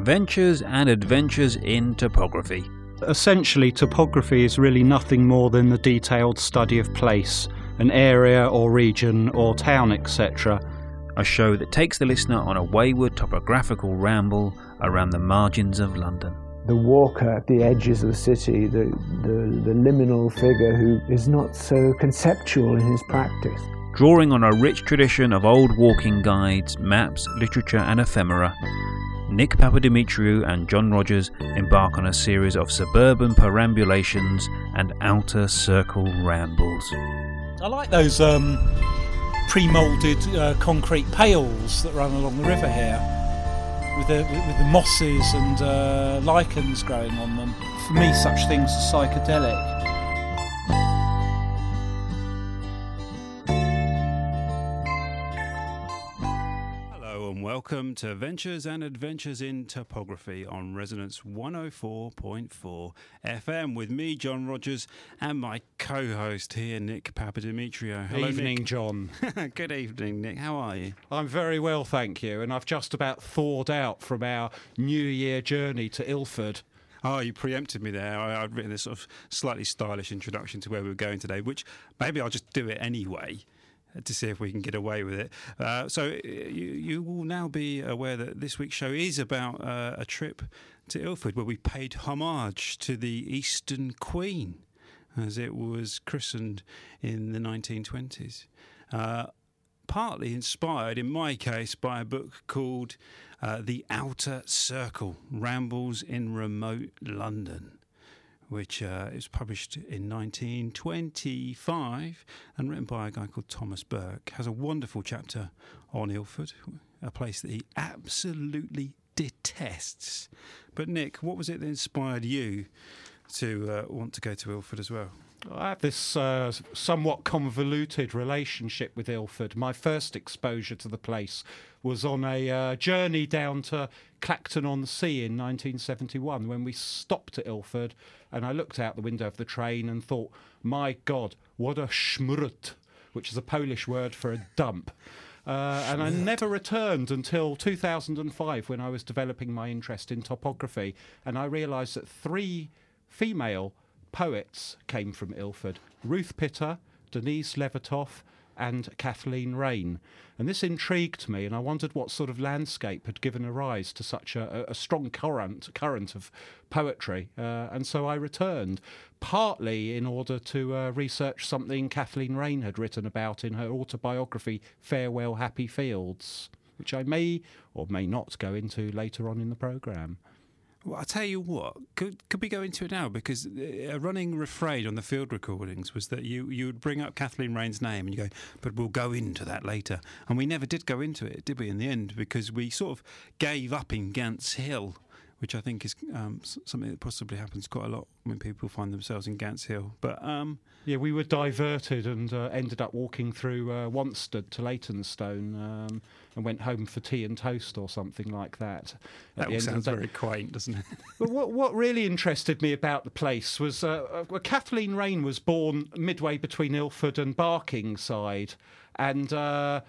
Ventures and Adventures in Topography. Essentially, topography is really nothing more than the detailed study of place, an area or region or town, etc. A show that takes the listener on a wayward topographical ramble around the margins of London. The walker at the edges of the city, the, the, the liminal figure who is not so conceptual in his practice. Drawing on a rich tradition of old walking guides, maps, literature, and ephemera, Nick Papadimitriou and John Rogers embark on a series of suburban perambulations and outer circle rambles. I like those um, pre moulded uh, concrete pails that run along the river here with the, with the mosses and uh, lichens growing on them. For me, such things are psychedelic. Welcome to Ventures and Adventures in Topography on Resonance 104.4 FM with me, John Rogers, and my co host here, Nick Papadimitriou. Hello, evening, Nick. John. Good evening, Nick. How are you? I'm very well, thank you. And I've just about thawed out from our New Year journey to Ilford. Oh, you preempted me there. I, would written this sort of slightly stylish introduction to where we were going today, which maybe I'll just do it anyway to see if we can get away with it. Uh, so uh, you, you, will now be aware that this week's show is about uh, a trip to Ilford where we paid homage to the Eastern Queen as it was christened in the 1920s. Uh, partly inspired, in my case, by a book called uh, The Outer Circle Rambles in Remote London which uh, was published in 1925 and written by a guy called Thomas Burke. Has a wonderful chapter on Ilford, a place that he absolutely detests. But Nick, what was it that inspired you to uh, want to go to Ilford as well? I have this uh, somewhat convoluted relationship with Ilford. My first exposure to the place was on a uh, journey down to Clacton on Sea in 1971 when we stopped at Ilford and I looked out the window of the train and thought, my God, what a schmrut, which is a Polish word for a dump. Uh, and I never returned until 2005 when I was developing my interest in topography. And I realised that three female poets came from Ilford Ruth Pitter, Denise Levertov, and Kathleen Raine. And this intrigued me, and I wondered what sort of landscape had given rise to such a, a strong current, current of poetry. Uh, and so I returned, partly in order to uh, research something Kathleen Raine had written about in her autobiography, Farewell Happy Fields, which I may or may not go into later on in the programme. Well, I'll tell you what, could, could we go into it now? Because uh, a running refrain on the field recordings was that you, you would bring up Kathleen Raine's name and you go, but we'll go into that later. And we never did go into it, did we, in the end? Because we sort of gave up in Gants Hill which I think is um, something that possibly happens quite a lot when people find themselves in Gants Hill. But um, yeah, we were diverted and uh, ended up walking through uh, Wanstead to Leytonstone um, and went home for tea and toast or something like that. That sounds very quaint, doesn't it? but what, what really interested me about the place was uh, uh Kathleen Raine was born midway between Ilford and Barkingside, and uh,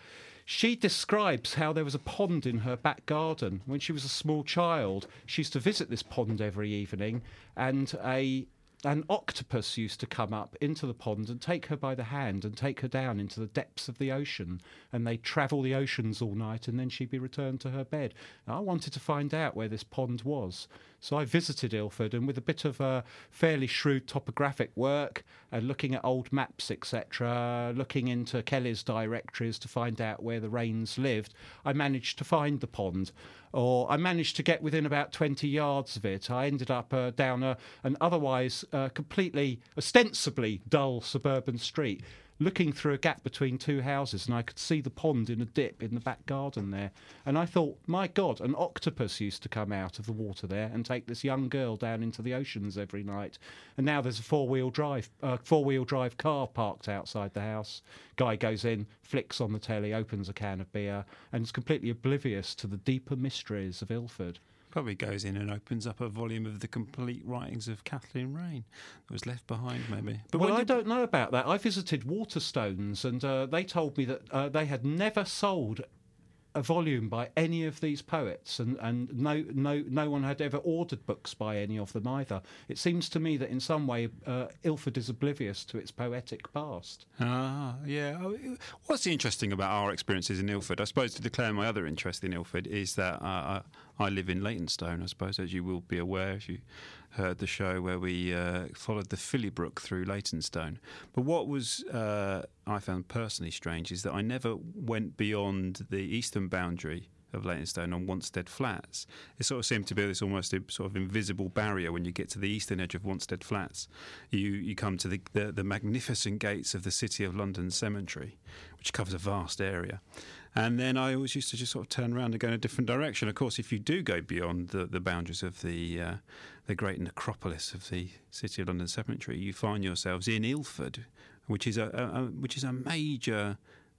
she describes how there was a pond in her back garden. When she was a small child, she used to visit this pond every evening, and a an octopus used to come up into the pond and take her by the hand and take her down into the depths of the ocean. And they'd travel the oceans all night and then she'd be returned to her bed. I wanted to find out where this pond was. So I visited Ilford, and with a bit of a fairly shrewd topographic work and looking at old maps, etc., looking into Kelly's directories to find out where the Raines lived, I managed to find the pond. Or I managed to get within about 20 yards of it. I ended up uh, down a, an otherwise uh, completely, ostensibly dull suburban street looking through a gap between two houses, and I could see the pond in a dip in the back garden there. And I thought, my God, an octopus used to come out of the water there and take this young girl down into the oceans every night. And now there's a four wheel drive, uh, four wheel drive car parked outside the house. Guy goes in, flicks on the telly, opens a can of beer, and is completely oblivious to the deeper mysteries of Ilford. Probably goes in and opens up a volume of the complete writings of Kathleen Raine that was left behind, maybe. But well, I don't know about that. I visited Waterstones, and uh, they told me that uh, they had never sold a volume by any of these poets, and, and no, no, no one had ever ordered books by any of them either. It seems to me that in some way uh, Ilford is oblivious to its poetic past. Ah, yeah. Oh, what's interesting about our experiences in Ilford? I suppose to declare my other interest in Ilford is that uh, I live in Leytonstone, I suppose, as you will be aware if you heard the show where we uh, followed the Philley Brook through Leytonstone. But what was uh, I found personally strange is that I never went beyond the eastern boundary of Leytonstone on Wanstead Flats. It sort of seemed to be this almost sort of invisible barrier when you get to the eastern edge of Wanstead Flats. You you come to the, the, the magnificent gates of the City of London Cemetery, which covers a vast area. And then I always used to just sort of turn around and go in a different direction. Of course, if you do go beyond the, the boundaries of the uh, the great necropolis of the City of London Cemetery, you find yourselves in Ilford, which is a, a, a which is a major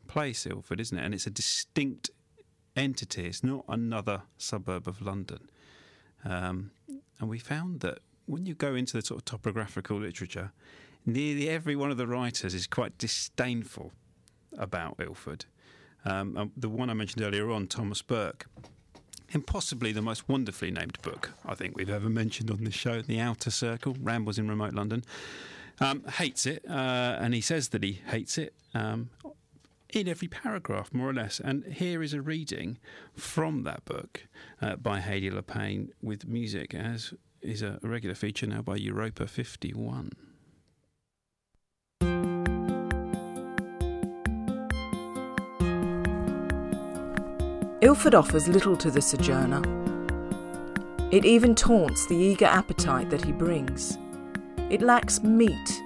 place, Ilford, isn't it? And it's a distinct entity. It's not another suburb of London. Um, and we found that when you go into the sort of topographical literature, nearly every one of the writers is quite disdainful about Ilford. Um, the one I mentioned earlier on, Thomas Burke, in possibly the most wonderfully named book I think we've ever mentioned on this show, The Outer Circle Rambles in Remote London, um, hates it, uh, and he says that he hates it. Um, in every paragraph, more or less. And here is a reading from that book uh, by Heidi Le Pain with music, as is a regular feature now by Europa 51. Ilford offers little to the sojourner. It even taunts the eager appetite that he brings. It lacks meat.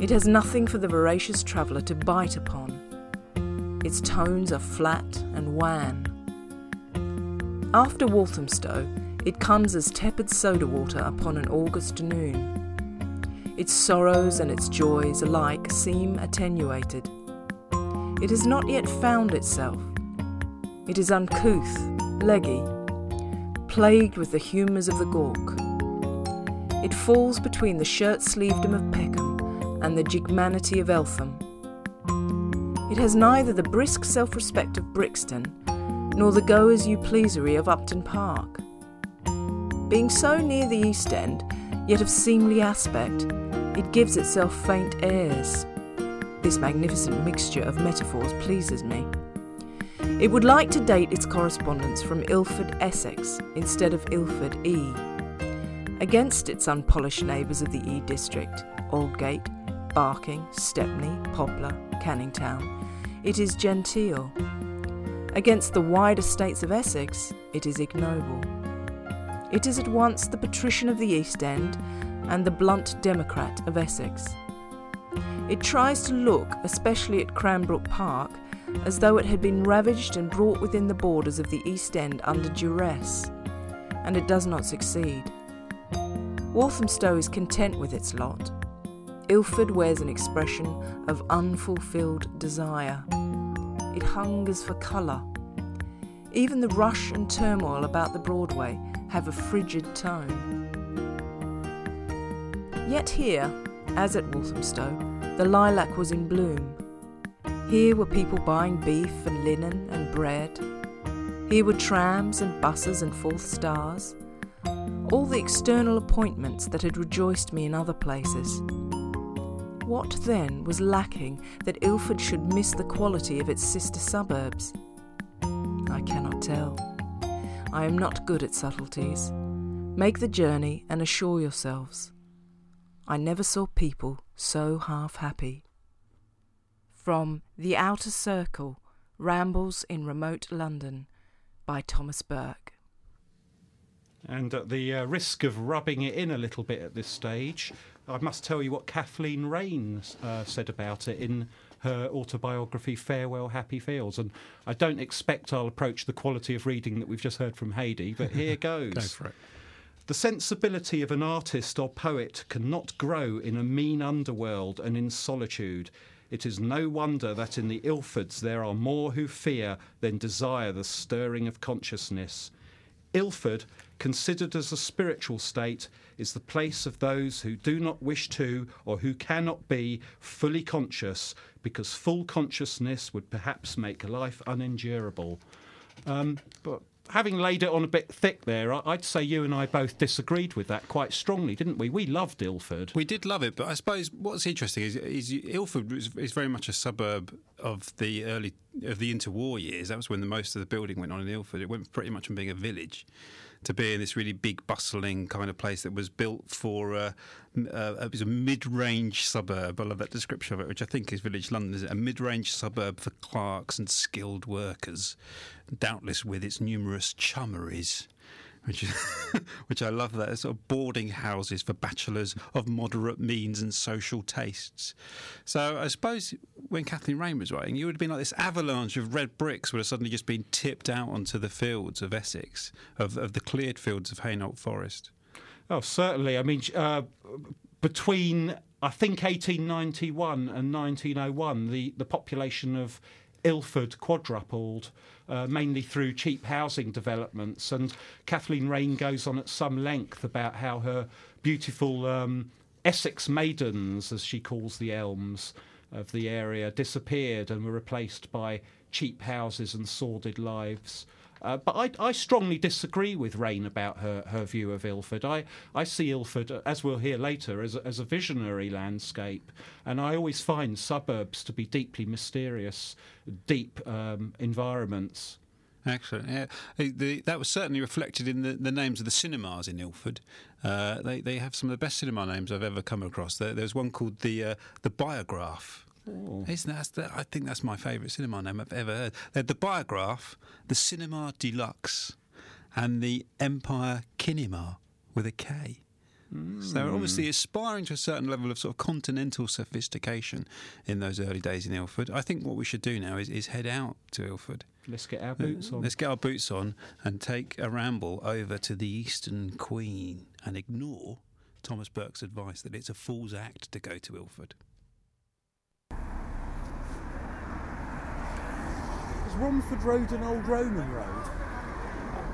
It has nothing for the voracious traveller to bite upon. Its tones are flat and wan. After Walthamstow, it comes as tepid soda water upon an August noon. Its sorrows and its joys alike seem attenuated. It has not yet found itself. It is uncouth, leggy, plagued with the humours of the gawk. It falls between the shirt sleevedom of Peckham and the jigmanity of Eltham. It has neither the brisk self respect of Brixton nor the go as you pleasery of Upton Park. Being so near the East End, yet of seemly aspect, it gives itself faint airs. This magnificent mixture of metaphors pleases me. It would like to date its correspondence from Ilford, Essex, instead of Ilford, E. Against its unpolished neighbours of the E district, Aldgate, Barking, Stepney, Poplar, Canning Town, it is genteel. Against the wide estates of Essex, it is ignoble. It is at once the patrician of the East End and the blunt democrat of Essex. It tries to look, especially at Cranbrook Park, as though it had been ravaged and brought within the borders of the East End under duress, and it does not succeed. Walthamstow is content with its lot. Ilford wears an expression of unfulfilled desire. It hungers for colour. Even the rush and turmoil about the Broadway have a frigid tone. Yet here, as at Walthamstow, the lilac was in bloom, here were people buying beef and linen and bread. Here were trams and buses and fourth stars. All the external appointments that had rejoiced me in other places. What then was lacking that Ilford should miss the quality of its sister suburbs? I cannot tell. I am not good at subtleties. Make the journey and assure yourselves. I never saw people so half happy from The Outer Circle Rambles in Remote London by Thomas Burke. And at the uh, risk of rubbing it in a little bit at this stage, I must tell you what Kathleen Raine uh, said about it in her autobiography Farewell Happy Fields. And I don't expect I'll approach the quality of reading that we've just heard from Heidi, but here goes. Go for it. The sensibility of an artist or poet cannot grow in a mean underworld and in solitude. It is no wonder that in the Ilfords there are more who fear than desire the stirring of consciousness. Ilford, considered as a spiritual state, is the place of those who do not wish to or who cannot be fully conscious because full consciousness would perhaps make life unendurable. Um, but having laid it on a bit thick there, I'd say you and I both disagreed with that quite strongly, didn't we? We loved Ilford. We did love it, but I suppose what's interesting is, is Ilford is, is very much a suburb of the early of the interwar years. That was when the most of the building went on in Ilford. It went pretty much from being a village to be in this really big, bustling kind of place that was built for uh, m- uh, it was a mid-range suburb. I love that description of it, which I think is Village London. Is it a mid-range suburb for clerks and skilled workers, doubtless with its numerous chummeries which is, which I love that sort of boarding houses for bachelors of moderate means and social tastes. So I suppose when Kathleen Raine was writing, you would have been like this avalanche of red bricks would have suddenly just been tipped out onto the fields of Essex, of, of the cleared fields of Hainault Forest. Oh, certainly. I mean, uh, between I think 1891 and 1901, the, the population of Ilford quadrupled, uh, mainly through cheap housing developments. And Kathleen Raine goes on at some length about how her beautiful um, Essex maidens, as she calls the elms of the area, disappeared and were replaced by cheap houses and sordid lives. Uh, but I, I strongly disagree with Raine about her, her view of Ilford. I, I see Ilford, uh, as we'll hear later, as as a visionary landscape. And I always find suburbs to be deeply mysterious, deep um, environments. Excellent. Yeah, the, that was certainly reflected in the, the names of the cinemas in Ilford. Uh, they they have some of the best cinema names I've ever come across. There, there's one called the uh, the Biograph. Oh. Isn't that, I think that's my favourite cinema name I've ever heard. They had the Biograph, the Cinema Deluxe, and the Empire Kinema with a K. So they're hmm. obviously aspiring to a certain level of sort of continental sophistication in those early days in Ilford. I think what we should do now is, is head out to Ilford. Let's get our boots uh, on. Let's get our boots on and take a ramble over to the Eastern Queen and ignore Thomas Burke's advice that it's a fool's act to go to Ilford. Is Romford Road an old Roman road?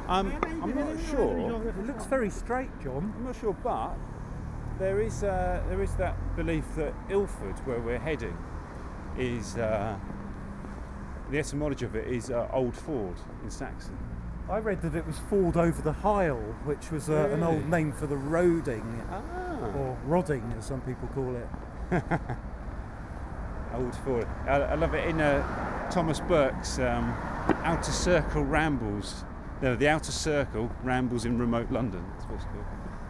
Um, I'm not sure. It looks very straight, John. I'm not sure, but there is uh, there is that belief that Ilford, where we're heading, is uh, the etymology of it is uh, Old Ford in Saxon. I read that it was Ford over the Hile, which was uh, an old name for the roading, Ah, or rodding as some people call it. Old Ford. I, I love it in uh, Thomas Burke's um, Outer Circle Rambles. No, the Outer Circle Rambles in Remote London. That's what it's called.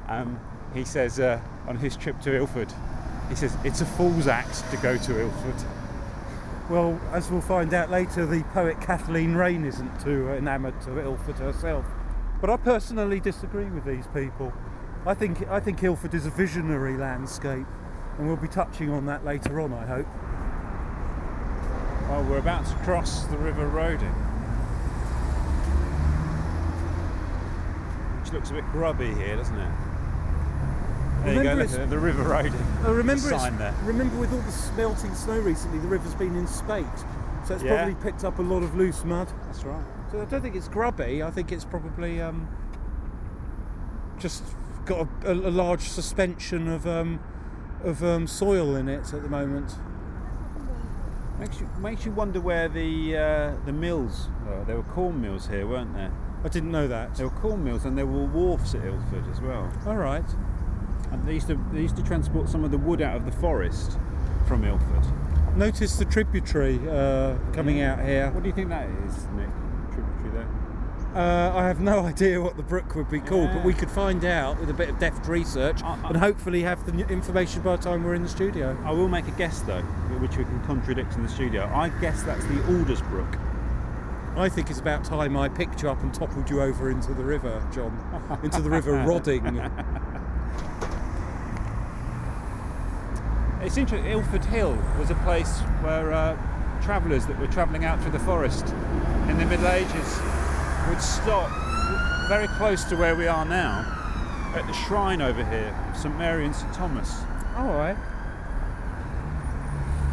Um, he says uh, on his trip to Ilford, he says it's a fool's act to go to Ilford. Well, as we'll find out later, the poet Kathleen Raine isn't too enamoured of Ilford herself. But I personally disagree with these people. I think I think Ilford is a visionary landscape, and we'll be touching on that later on. I hope. Well, we're about to cross the River Roding, which looks a bit grubby here, doesn't it? There you go, Remember look, it's- the River Roding. I remember, The sign there. remember with all the melting snow recently, the river's been in spate, so it's Yeah. probably picked up a lot of loose mud. That's right. So I don't think it's grubby. I think it's probably um, just got a, a, a large suspension of um, of um, soil in it at the moment. Makes you makes you wonder where the uh, the mills were. There were corn mills here, weren't there? I didn't know that. There were corn mills, and there were wharfs at Ilford as well. All right. And they used to they used to transport some of the wood out of the forest from Ilford. Notice the tributary uh, coming out here. What do you think that is, Nick? Uh, I have no idea what the brook would be called, but we could find out with a bit of deft research I- I- and hopefully have the information by the time we're in the studio. I will make a guess though, which we can contradict in the studio. I guess that's the Alders Brook. I think it's about time I picked you up and toppled you over into the river, John. into the river Rodding. It's interesting. Ilford Hill was a place where uh, travellers that were travelling out through the forest in the Middle Ages would stop very close to where we are now at the shrine over here, St Mary and St Thomas. Oh, All right.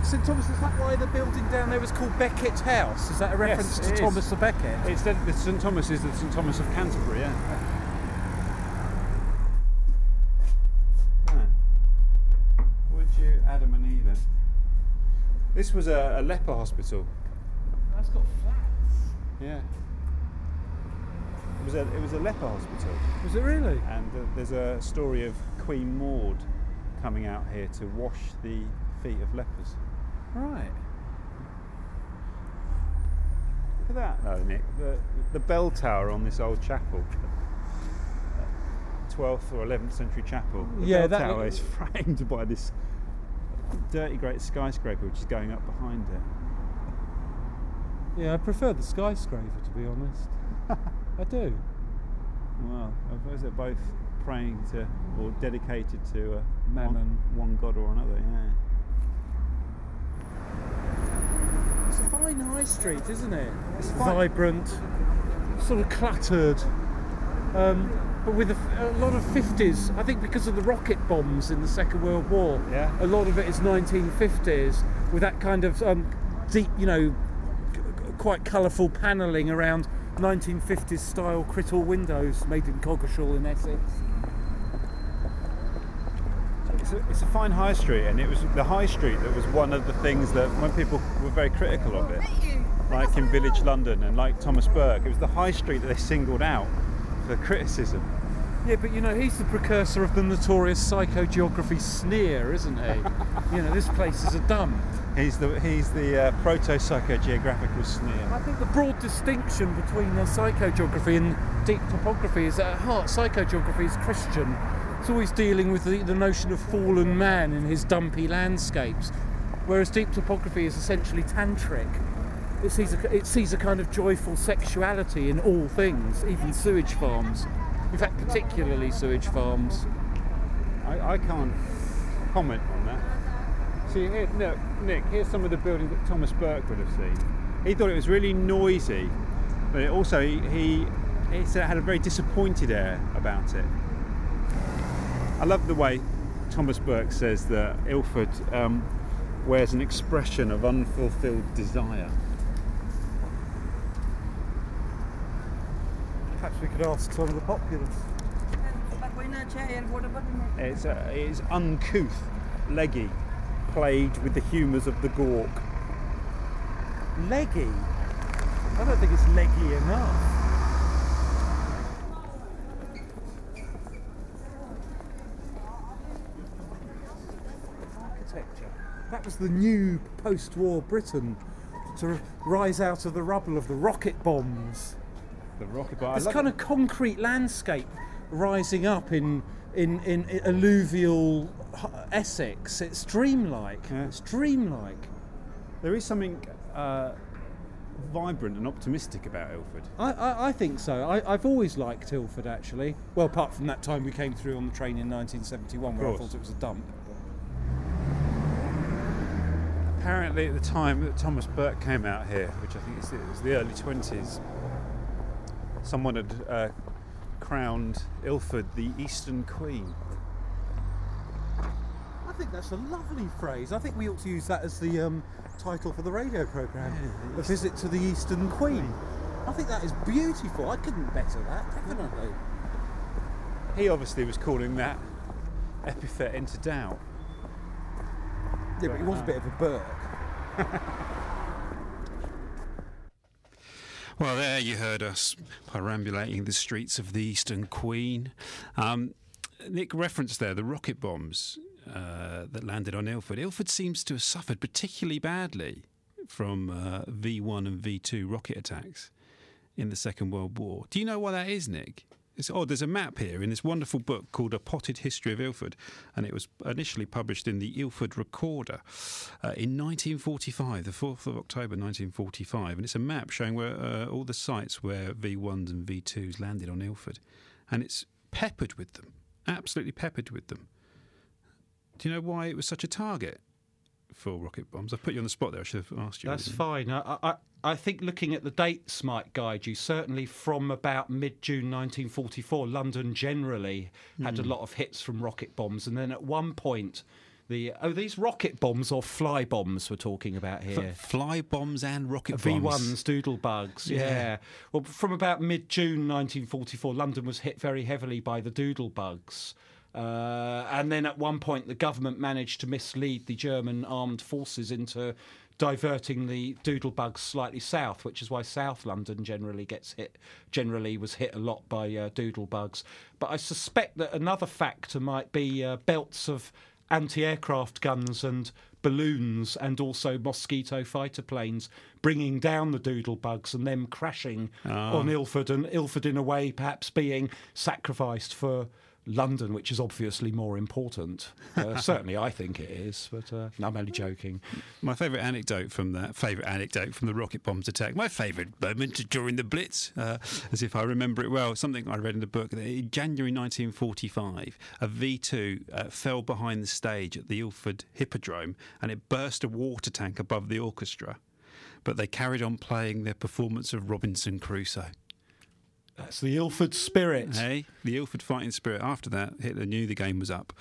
St Thomas, is that why the building down there was called Becket House? Is that a reference it to is. Thomas the Becket? It's the, the St Thomas is the St Thomas of Canterbury, yeah. Would you, Adam and Eve? This was a, a leper hospital. That's got flats. Yeah. It was a it was a leper hospital, Was it really? and uh, there's a story of Queen Maud coming out here to wash the feet of lepers. Right. Look at that, though, Nick. The, the bell tower on this old chapel. 12th or 11th century chapel. The Yeah, bell that tower look- is framed by this dirty great skyscraper which is going up behind it. Yeah, I prefer the skyscraper to be honest. I do. Well, I suppose they're both praying to or dedicated to uh, Mammon. One, one god or another, yeah. It's a fine high street, isn't it? It's fine. Vibrant, sort of cluttered, um, but with a lot of 50s. I think because of the rocket bombs in the Second World War, Yeah. a lot of it is 1950s with that kind of um, deep, you know, quite colourful panelling around 1950s style Crittall windows made in Coggeshall in Essex. It's a, it's a fine high street, and it was the high street that was one of the things that when people were very critical of it, like in Village London and like Thomas Burke, it was the high street that they singled out for criticism. Yeah, but you know, he's the precursor of the notorious psychogeography sneer, isn't he? you know, this place is a dump. He's the he's the uh, proto psychogeographical sneer. I think the broad distinction between uh, psychogeography and deep topography is that at heart, psychogeography is Christian. It's always dealing with the, the notion of fallen man in his dumpy landscapes, whereas deep topography is essentially tantric. It sees, a, it sees a kind of joyful sexuality in all things, even sewage farms. In fact, particularly sewage farms. I, I can't comment on that. See, here, look, Nick, here's some of the buildings that Thomas Burke would have seen. He thought it was really noisy, but it also he, he, he said it had a very disappointed air about it. I love the way Thomas Burke says that Ilford um, wears an expression of unfulfilled desire. Perhaps we could ask some of the populace. It's, uh, it's uncouth, leggy, plagued with the humours of the gawk. Leggy? I don't think it's leggy enough. Architecture. That was the new post war Britain to rise out of the rubble of the rocket bombs. The rocket. I This kind it. of concrete landscape rising up in, in, in, in alluvial Essex. It's dreamlike. Yeah. It's dreamlike. There is something uh, vibrant and optimistic about Ilford. I, I, I think so. I, I've always liked Ilford, actually. Well, apart from that time we came through on the train in 1971 where I thought it was a dump. Apparently, at the time that Thomas Burke came out here, which I think is, it was the early 20s, someone had uh, crowned Ilford the Eastern Queen. I think that's a lovely phrase. I think we ought to use that as the um, title for the radio programme. a visit to the Eastern Queen. I think that is beautiful. I couldn't better that, definitely. He obviously was calling that epithet into doubt. Yeah, but he was a bit of a Burke. Well, there you heard us perambulating the streets of the Eastern Queen. Um, Nick referenced there the rocket bombs uh, that landed on Ilford. Ilford seems to have suffered particularly badly from uh, V1 and V2 rocket attacks in the Second World War. Do you know why that is, Nick? It's odd. There's a map here in this wonderful book called A Potted History of Ilford, and it was initially published in the Ilford Recorder uh, in 1945, the 4th of October 1945. And it's a map showing where uh, all the sites where V1s and V2s landed on Ilford. And it's peppered with them, absolutely peppered with them. Do you know why it was such a target for rocket bombs? I've put you on the spot there. I should have asked you. That's fine. I, I, I think looking at the dates might guide you. Certainly from about mid June 1944, London generally had a hmm. lot of hits from rocket bombs. And then at one point, the oh, these rocket bombs or fly bombs we're talking about here. Fly bombs and rocket V bombs. ones, doodle bugs, yeah. Yeah. Well, from about mid June 1944, London was hit very heavily by the doodle bugs. Uh, and then at one point, the government managed to mislead the German armed forces into diverting the doodlebugs slightly south, which is why South London generally gets hit. Generally, was hit a lot by uh, doodlebugs. But I suspect that another factor might be uh, belts of anti-aircraft guns and balloons and also mosquito fighter planes bringing down the doodlebugs and them crashing on Ilford and Ilford in a way perhaps being sacrificed for London, which is obviously more important. Uh, certainly, I think it is, but uh, no, I'm only joking. My favourite anecdote from that, favourite anecdote from the rocket bombs attack, my favourite moment during the Blitz, uh, as if I remember it well, something I read in the book. In January 1945, a V 2 uh, fell behind the stage at the Ilford Hippodrome and it burst a water tank above the orchestra. But they carried on playing their performance of Robinson Crusoe. That's the Ilford spirit. Hey, the Ilford fighting spirit. After that, Hitler knew the game was up.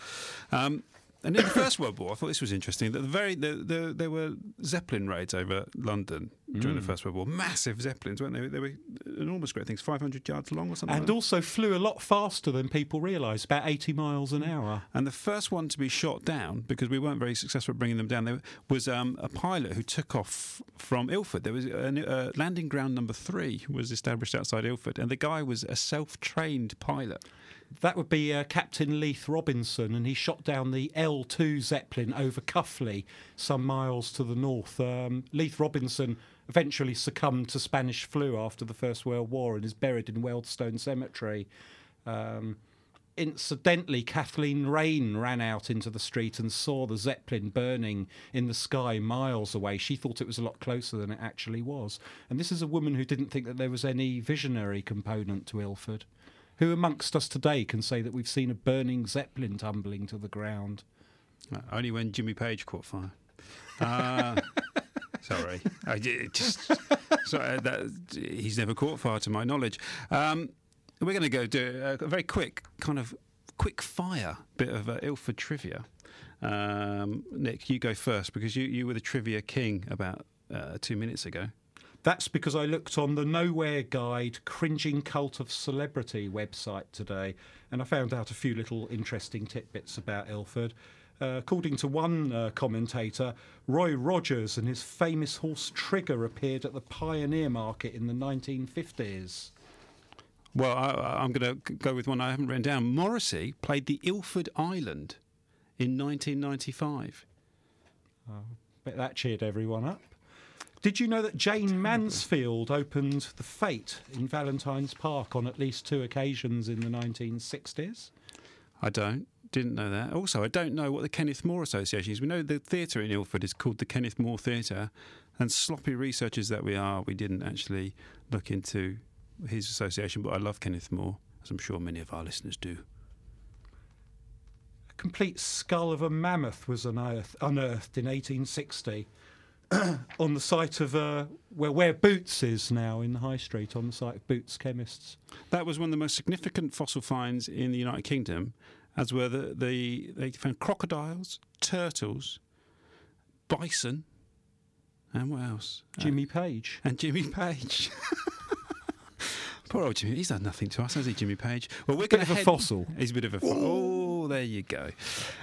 Um, and in the First World War, I thought this was interesting. That the very the, the, there were Zeppelin raids over London during the Mm. First World War. Massive Zeppelins, weren't they? They were enormous, great things, 500 yards long or something. And like also flew a lot faster than people realised, about 80 miles an hour. And the first one to be shot down, because we weren't very successful at bringing them down, there was um, a pilot who took off from Ilford. There was a, uh, landing ground number three was established outside Ilford, and the guy was a self-trained pilot. That would be uh, Captain Leefe Robinson, and he shot down the L2 Zeppelin over Cuffley, some miles to the north. Um, Leefe Robinson eventually succumbed to Spanish flu after the First World War and is buried in Wealdstone Cemetery. Um, incidentally, Kathleen Raine ran out into the street and saw the Zeppelin burning in the sky miles away. She thought it was a lot closer than it actually was. And this is a woman who didn't think that there was any visionary component to Ilford. Who amongst us today can say that we've seen a burning Zeppelin tumbling to the ground? Uh, only when Jimmy Page caught fire. Uh, sorry, I just sorry, that, he's never caught fire to my knowledge. Um, we're going to go do a, a very quick kind of quick fire bit of uh, Ilford trivia. Um, Nick, you go first because you, you were the trivia king about uh, two minutes ago. That's because I looked on the Nowhere Guide Cringing Cult of Celebrity website today and I found out a few little interesting tidbits about Ilford. Uh, according to one uh, commentator, Roy Rogers and his famous horse Trigger appeared at the Pioneer Market in the 1950s. Well, I, I'm going to go with one I haven't written down. Morrissey played the Ilford Island in 1995. I Bet that cheered everyone up. Did you know that Jayne Mansfield opened the Fate in Valentine's Park on at least two occasions in the 1960s? I don't. Didn't know that. Also, I don't know what the Kenneth More Association is. We know the theatre in Ilford is called the Kenneth More Theatre, and sloppy researchers that we are, we didn't actually look into his association. But I love Kenneth More, as I'm sure many of our listeners do. A complete skull of a mammoth was unearthed, unearthed in 1860 on the site of uh, where, where Boots is now in the High Street, on the site of Boots Chemists. That was one of the most significant fossil finds in the United Kingdom, as were the, the they found crocodiles, turtles, bison, and what else? Uh, Jimmy Page. and Jimmy Page. Poor old Jimmy. He's done nothing to us, has he, Jimmy Page? Well, we're going of to a fossil. He's a bit of a fossil. There you go.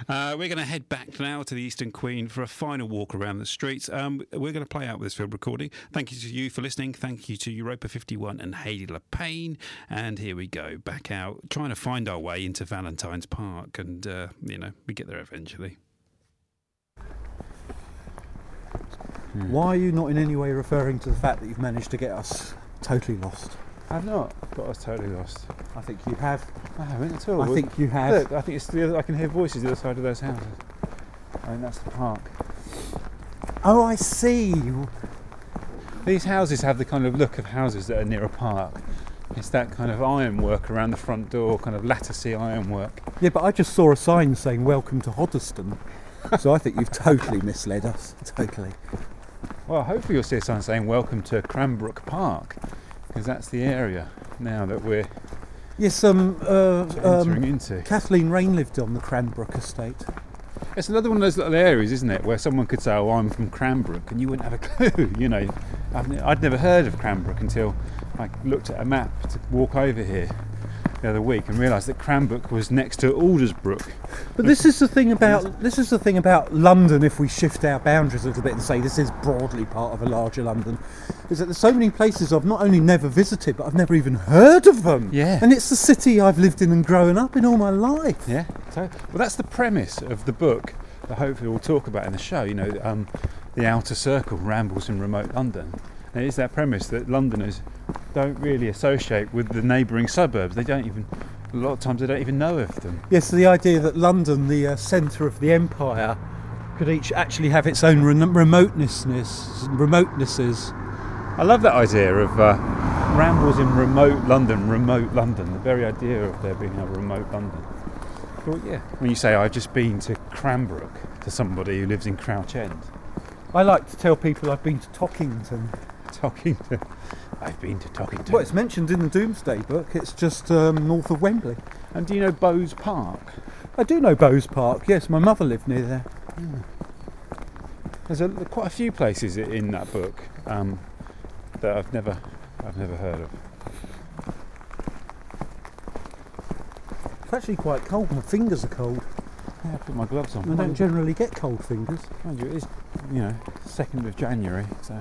Uh, we're going to head back now to the Eastern Queen for a final walk around the streets. Um, we're going to play out with this field recording. Thank you to you for listening. Thank you to Europa 51 and Hayley LePayne. And here we go, back out, trying to find our way into Valentine's Park. And, uh, you know, we get there eventually. Why are you not in any way referring to the fact that you've managed to get us totally lost? I've not got us totally lost. I think you have. I haven't at all. I think you have. Look, I think it's the other, I can hear voices the other side of those houses. I mean, that's the park. Oh, I see. These houses have the kind of look of houses that are near a park. It's that kind of ironwork around the front door, kind of latticey ironwork. Yeah, but I just saw a sign saying "Welcome to Hoddesdon," so I think you've totally misled us. Totally. Well, hopefully you'll see a sign saying "Welcome to Cranbrook Park," because that's the area now that we're Yes, um, uh, entering um, into. Kathleen Raine lived on the Cranbrook estate. It's another one of those little areas, isn't it, where someone could say, "Oh, I'm from Cranbrook," and you wouldn't have a clue. You know, I've, I'd never heard of Cranbrook until I looked at a map to walk over here. The other week and realised that Cranbrook was next to Aldersbrook. But this is the thing about this is the thing about London. If we shift our boundaries a little bit and say this is broadly part of a larger London, is that there's so many places I've not only never visited, but I've never even heard of them. Yeah. And it's the city I've lived in and grown up in all my life. Yeah. So, well, that's the premise of the book that hopefully we'll talk about in the show. You know, um, the outer circle rambles in remote London. And it's that premise that Londoners don't really associate with the neighbouring suburbs. They don't even. A lot of times they don't even know of them. Yes, the idea that London, the uh, centre of the empire, could each actually have its own re- remotenesses, remotenesses. I love that idea of uh, rambles in remote London, remote London. The very idea of there being a remote London. Well, yeah. When you say I've just been to Cranbrook to somebody who lives in Crouch End, I like to tell people I've been to Tokyngton. Tokyngton. I've been to Tokyngton. Well, it's mentioned in the Domesday book. It's just um, north of Wembley. And do you know Bowes Park? I do know Bowes Park. Yes, my mother lived near there. There's a, quite a few places in that book um, that I've never, I've never heard of. It's actually quite cold. My fingers are cold. Yeah, I put my gloves on. I don't generally get cold fingers. Mind you, it is, you know, second of January, so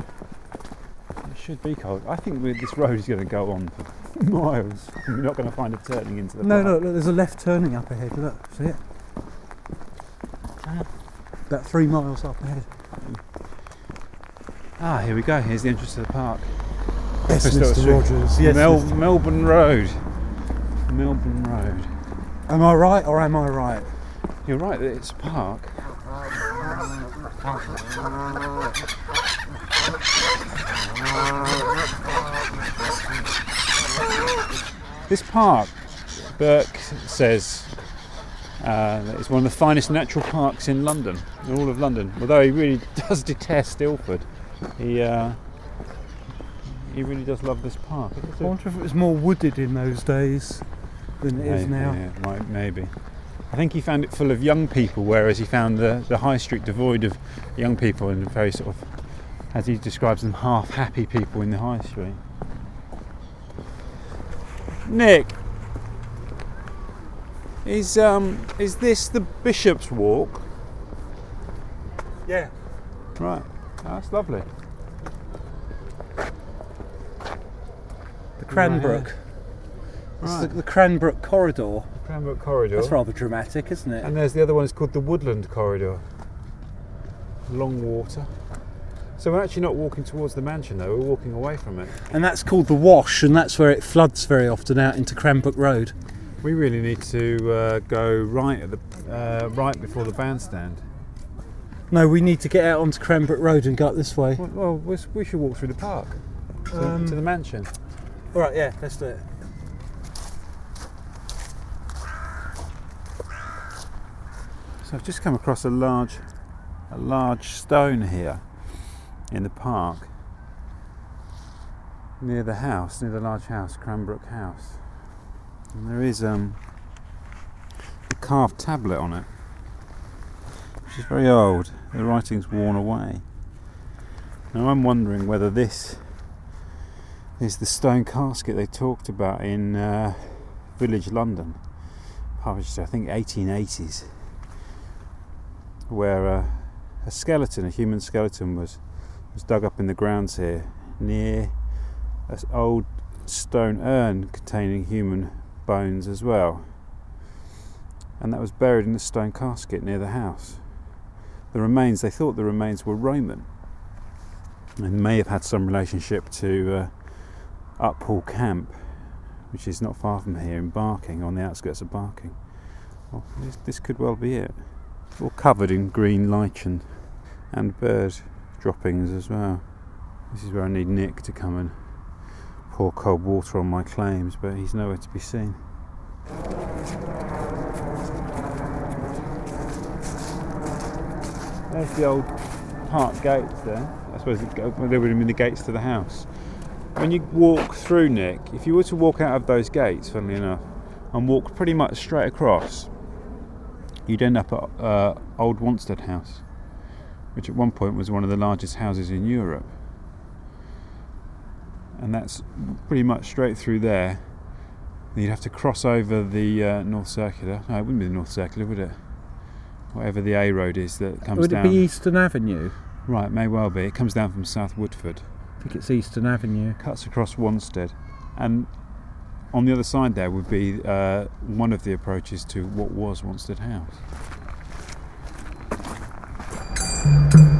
should be cold. I think we- this road is going to go on for miles. We're not going to find a turning into the No, park. no, look, there's a left turning up ahead. Look, see it? About three miles up ahead. Ah, here we go. Here's the entrance to the park. Yes, Mr. Street. Rogers. Yes, Mel- Mr. Melbourne Road. Melbourne Road. Am I right or am I right? You're right that it's a park. This park, Burke says, uh, it's one of the finest natural parks in London, in all of London. Although he really does detest Ilford, he uh, he really does love this park. I wonder if it was more wooded in those days than it is Maybe, now. yeah, might, maybe. I think he found it full of young people, whereas he found the, the high street devoid of young people and very sort of, as he describes them, half happy people in the high street. Nick, is um is this the Bishop's Walk? Yeah. Right, Oh, that's lovely. The Cranbrook. It's the, Right. the Cranbrook corridor. The Cranbrook Corridor. That's rather dramatic, isn't it? And there's the other one. It's called the Woodland Corridor. Long water. So we're actually not walking towards the mansion, though. We're walking away from it. And that's called the Wash, and that's where it floods very often out into Cranbrook Road. We really need to uh, go right at the uh, right before the bandstand. No, we need to get out onto Cranbrook Road and go up this way. Well, well we should walk through the park to, Um, to the mansion. All right, yeah, let's do it. So I've just come across a large, a large stone here in the park near the house, near the large house, Cranbrook House. And there is um, a carved tablet on it, which is very old. The writing's worn away. Now I'm wondering whether this is the stone casket they talked about in uh, Village London, published I think 1880s where uh, a skeleton, a human skeleton, was was dug up in the grounds here near an old stone urn containing human bones as well, and that was buried in a stone casket near the house. The remains, they thought the remains were Roman, and may have had some relationship to uh, Camp, which is not far from here in Barking, on the outskirts of Barking. Well, this, this could well be it all covered in green lichen and bird droppings as well. This is where I need Nick to come and pour cold water on my claims, but he's nowhere to be seen. There's the old park gates there. I suppose they would have been the gates to the house. When you walk through, Nick, if you were to walk out of those gates, funnily enough, and walk pretty much straight across, you'd end up at uh, Old Wanstead House, which at one point was one of the largest houses in Europe. And that's pretty much straight through there you'd have to cross over the uh, North Circular. No, it wouldn't be the North Circular, would it? Whatever the A road is that comes Would down. it be Eastern Avenue? Right, may well be. It comes down from South Woodford, I think it's Eastern Avenue. cuts across Wanstead, and on the other side there would be uh, one of the approaches to what was Wanstead House. Thank you.